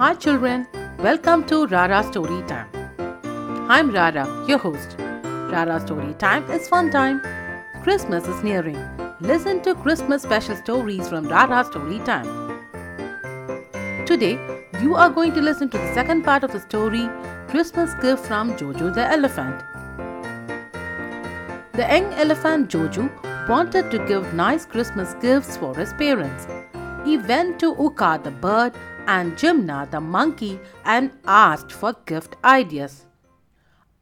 Hi, children. Welcome to Rara Story Time. I'm Rara, your host. Rara Story Time is fun time. Christmas is nearing. Listen to Christmas special stories from Rara Story Time. Today, you are going to listen to the second part of the story Christmas Gift from Jojo the Elephant. The young elephant Jojo wanted to give nice Christmas gifts for his parents. He went to Uka the bird and Jimna the monkey and asked for gift ideas.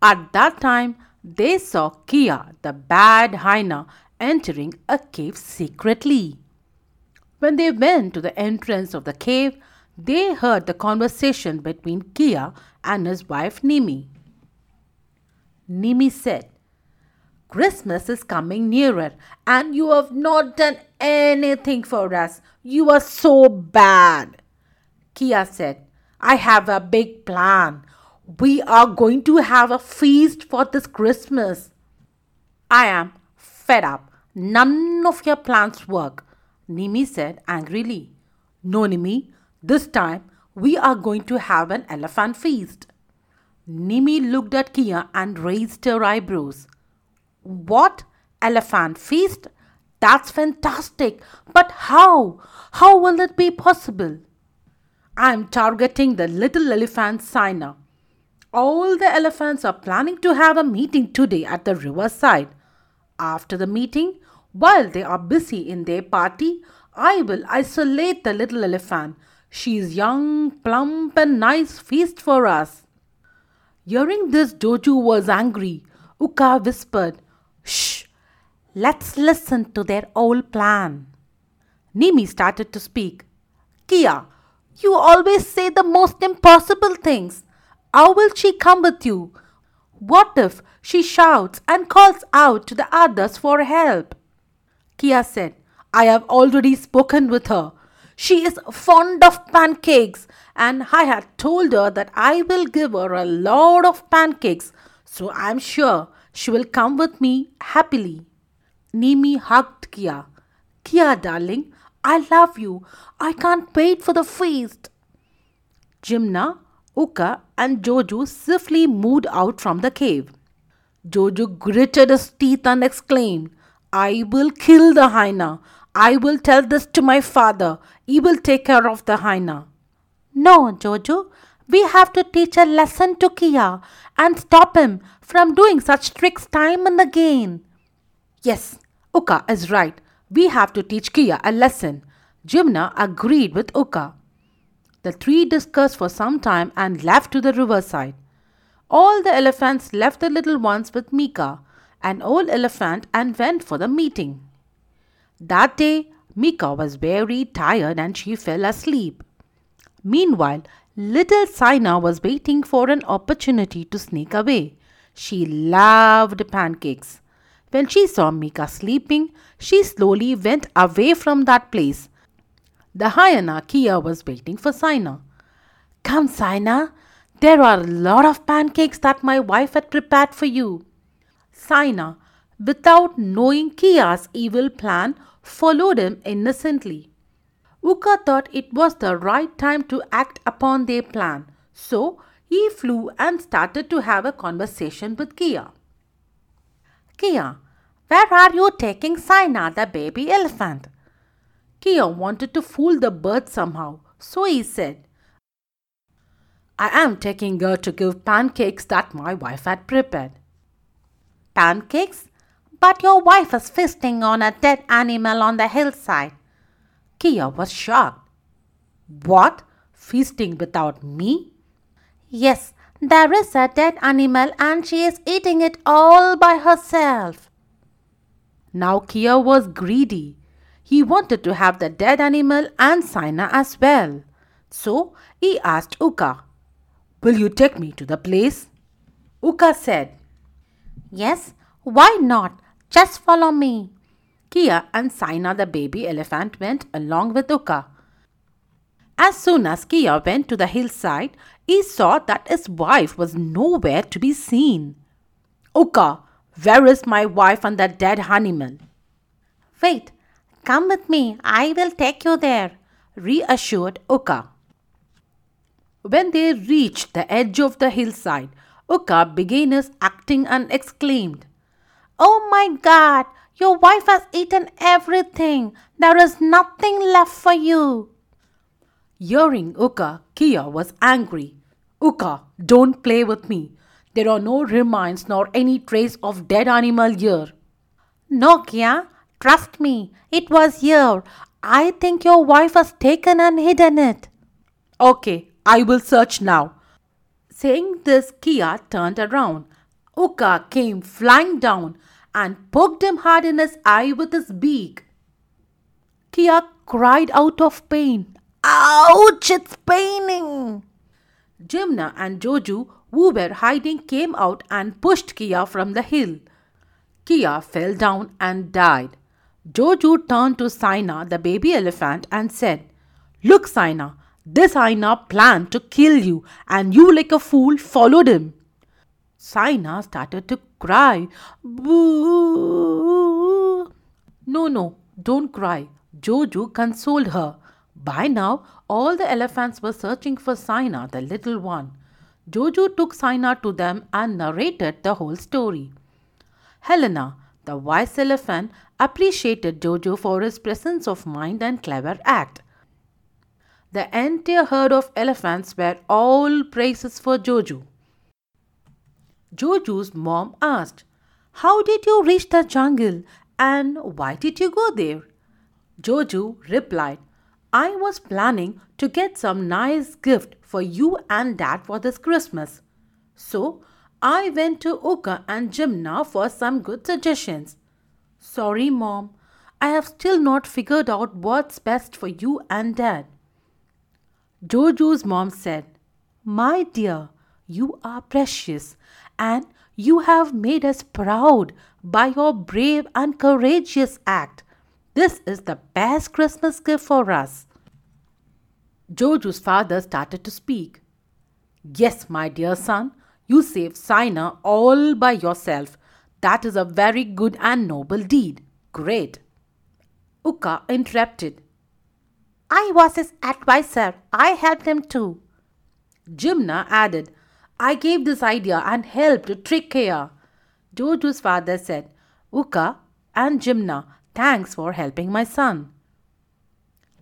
At that time, they saw Kia the bad hyena entering a cave secretly. When they went to the entrance of the cave, they heard the conversation between Kia and his wife Nimi. Nimi said, Christmas is coming nearer and you have not done anything for us. You are so bad. Kia said, I have a big plan. We are going to have a feast for this Christmas. I am fed up. None of your plans work, Nimi said angrily. No, Nimi, this time we are going to have an elephant feast. Nimi looked at Kia and raised her eyebrows. What? Elephant feast? That's fantastic. But how? How will it be possible? I'm targeting the little elephant Sina. All the elephants are planning to have a meeting today at the riverside. After the meeting, while they are busy in their party, I will isolate the little elephant. She is young, plump, and nice feast for us. Hearing this, Jojo was angry. Uka whispered, Shh, let's listen to their old plan. Nimi started to speak. Kia, you always say the most impossible things. How will she come with you? What if she shouts and calls out to the others for help? Kia said, I have already spoken with her. She is fond of pancakes, and I had told her that I will give her a lot of pancakes, so I am sure she will come with me happily. Nimi hugged Kia. Kia, darling, I love you. I can't wait for the feast. Jimna, Uka, and Jojo swiftly moved out from the cave. Jojo gritted his teeth and exclaimed, I will kill the hyena. I will tell this to my father. He will take care of the hyena. No, Jojo, we have to teach a lesson to Kia and stop him from doing such tricks time and again. Yes, Uka is right. We have to teach Kia a lesson. Jimna agreed with Uka. The three discussed for some time and left to the riverside. All the elephants left the little ones with Mika, an old elephant, and went for the meeting. That day, Mika was very tired and she fell asleep. Meanwhile, little Sina was waiting for an opportunity to sneak away. She loved pancakes. When she saw Mika sleeping, she slowly went away from that place. The hyena Kia was waiting for Sina. Come, Sina, there are a lot of pancakes that my wife had prepared for you. Sina, without knowing Kia's evil plan, followed him innocently. Uka thought it was the right time to act upon their plan, so he flew and started to have a conversation with Kia. Kia, where are you taking Sina, the baby elephant? Kia wanted to fool the bird somehow, so he said, I am taking her to give pancakes that my wife had prepared. Pancakes? But your wife is feasting on a dead animal on the hillside. Kia was shocked. What? Feasting without me? Yes, there is a dead animal and she is eating it all by herself. Now Kia was greedy. He wanted to have the dead animal and Sina as well. So he asked Uka, Will you take me to the place? Uka said, Yes, why not? Just follow me. Kia and Sina the baby elephant went along with Uka. As soon as Kia went to the hillside, he saw that his wife was nowhere to be seen. Uka, where is my wife and the dead animal? Wait, come with me. I will take you there, reassured Uka. When they reached the edge of the hillside, Uka began his acting and exclaimed, Oh my god, your wife has eaten everything. There is nothing left for you. Hearing Uka, Kia was angry. Uka, don't play with me. There are no remains nor any trace of dead animal here. No, Kia, trust me, it was here. I think your wife has taken and hidden it. Okay, I will search now. Saying this, Kia turned around. Uka came flying down and poked him hard in his eye with his beak. Kia cried out of pain. Ouch, it's paining. Jimna and Jojo, who were hiding, came out and pushed Kia from the hill. Kia fell down and died. Jojo turned to Sina, the baby elephant, and said, Look, Sina, this hyena planned to kill you, and you, like a fool, followed him. Sina started to cry. Boo! No, no, don't cry. Jojo consoled her. By now, all the elephants were searching for Sina, the little one. Jojo took Sina to them and narrated the whole story. Helena, the wise elephant, appreciated Jojo for his presence of mind and clever act. The entire herd of elephants were all praises for Jojo. Jojo's mom asked, How did you reach the jungle and why did you go there? Jojo replied, I was planning to get some nice gift for you and dad for this Christmas. So I went to Uka and Jimna for some good suggestions. Sorry, mom, I have still not figured out what's best for you and dad. Jojo's mom said, My dear, you are precious and you have made us proud by your brave and courageous act. This is the best Christmas gift for us. Jojo's father started to speak. Yes, my dear son, you saved Sina all by yourself. That is a very good and noble deed. Great. Uka interrupted. I was his adviser. I helped him too. Jimna added, I gave this idea and helped to trick Kia. Jojo's father said, Uka and Jimna, thanks for helping my son.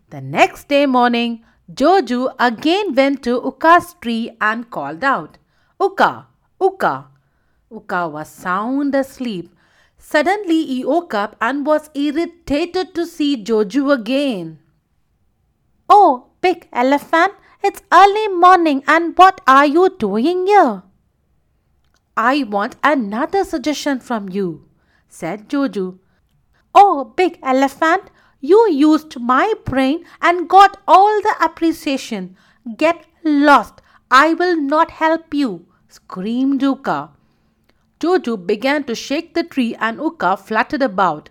The next day morning, Jojo again went to Uka's tree and called out, Uka, Uka. Uka was sound asleep. Suddenly he woke up and was irritated to see Jojo again. Oh, big elephant, it's early morning and what are you doing here? I want another suggestion from you, said Jojo. Oh, big elephant, you used my brain and got all the appreciation. Get lost. I will not help you, screamed Uka. Jojo began to shake the tree and Uka fluttered about.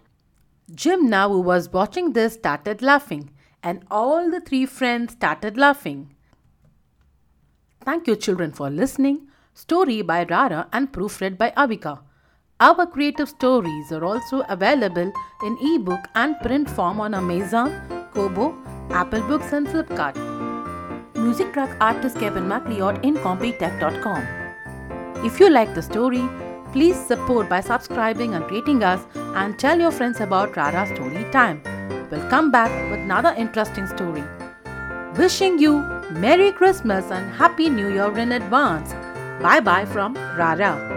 Jimna, who was watching this, started laughing and all the three friends started laughing. Thank you, children, for listening. Story by Rara and proofread by Avika. Our creative stories are also available in ebook and print form on Amazon, Kobo, Apple Books, and Flipkart. Music track artist Kevin MacLeod incompetech.com. If you like the story, please support by subscribing and rating us and tell your friends about Rara Story Time We'll come back with another interesting story. Wishing you Merry Christmas and Happy New Year in advance. Bye bye from Rara.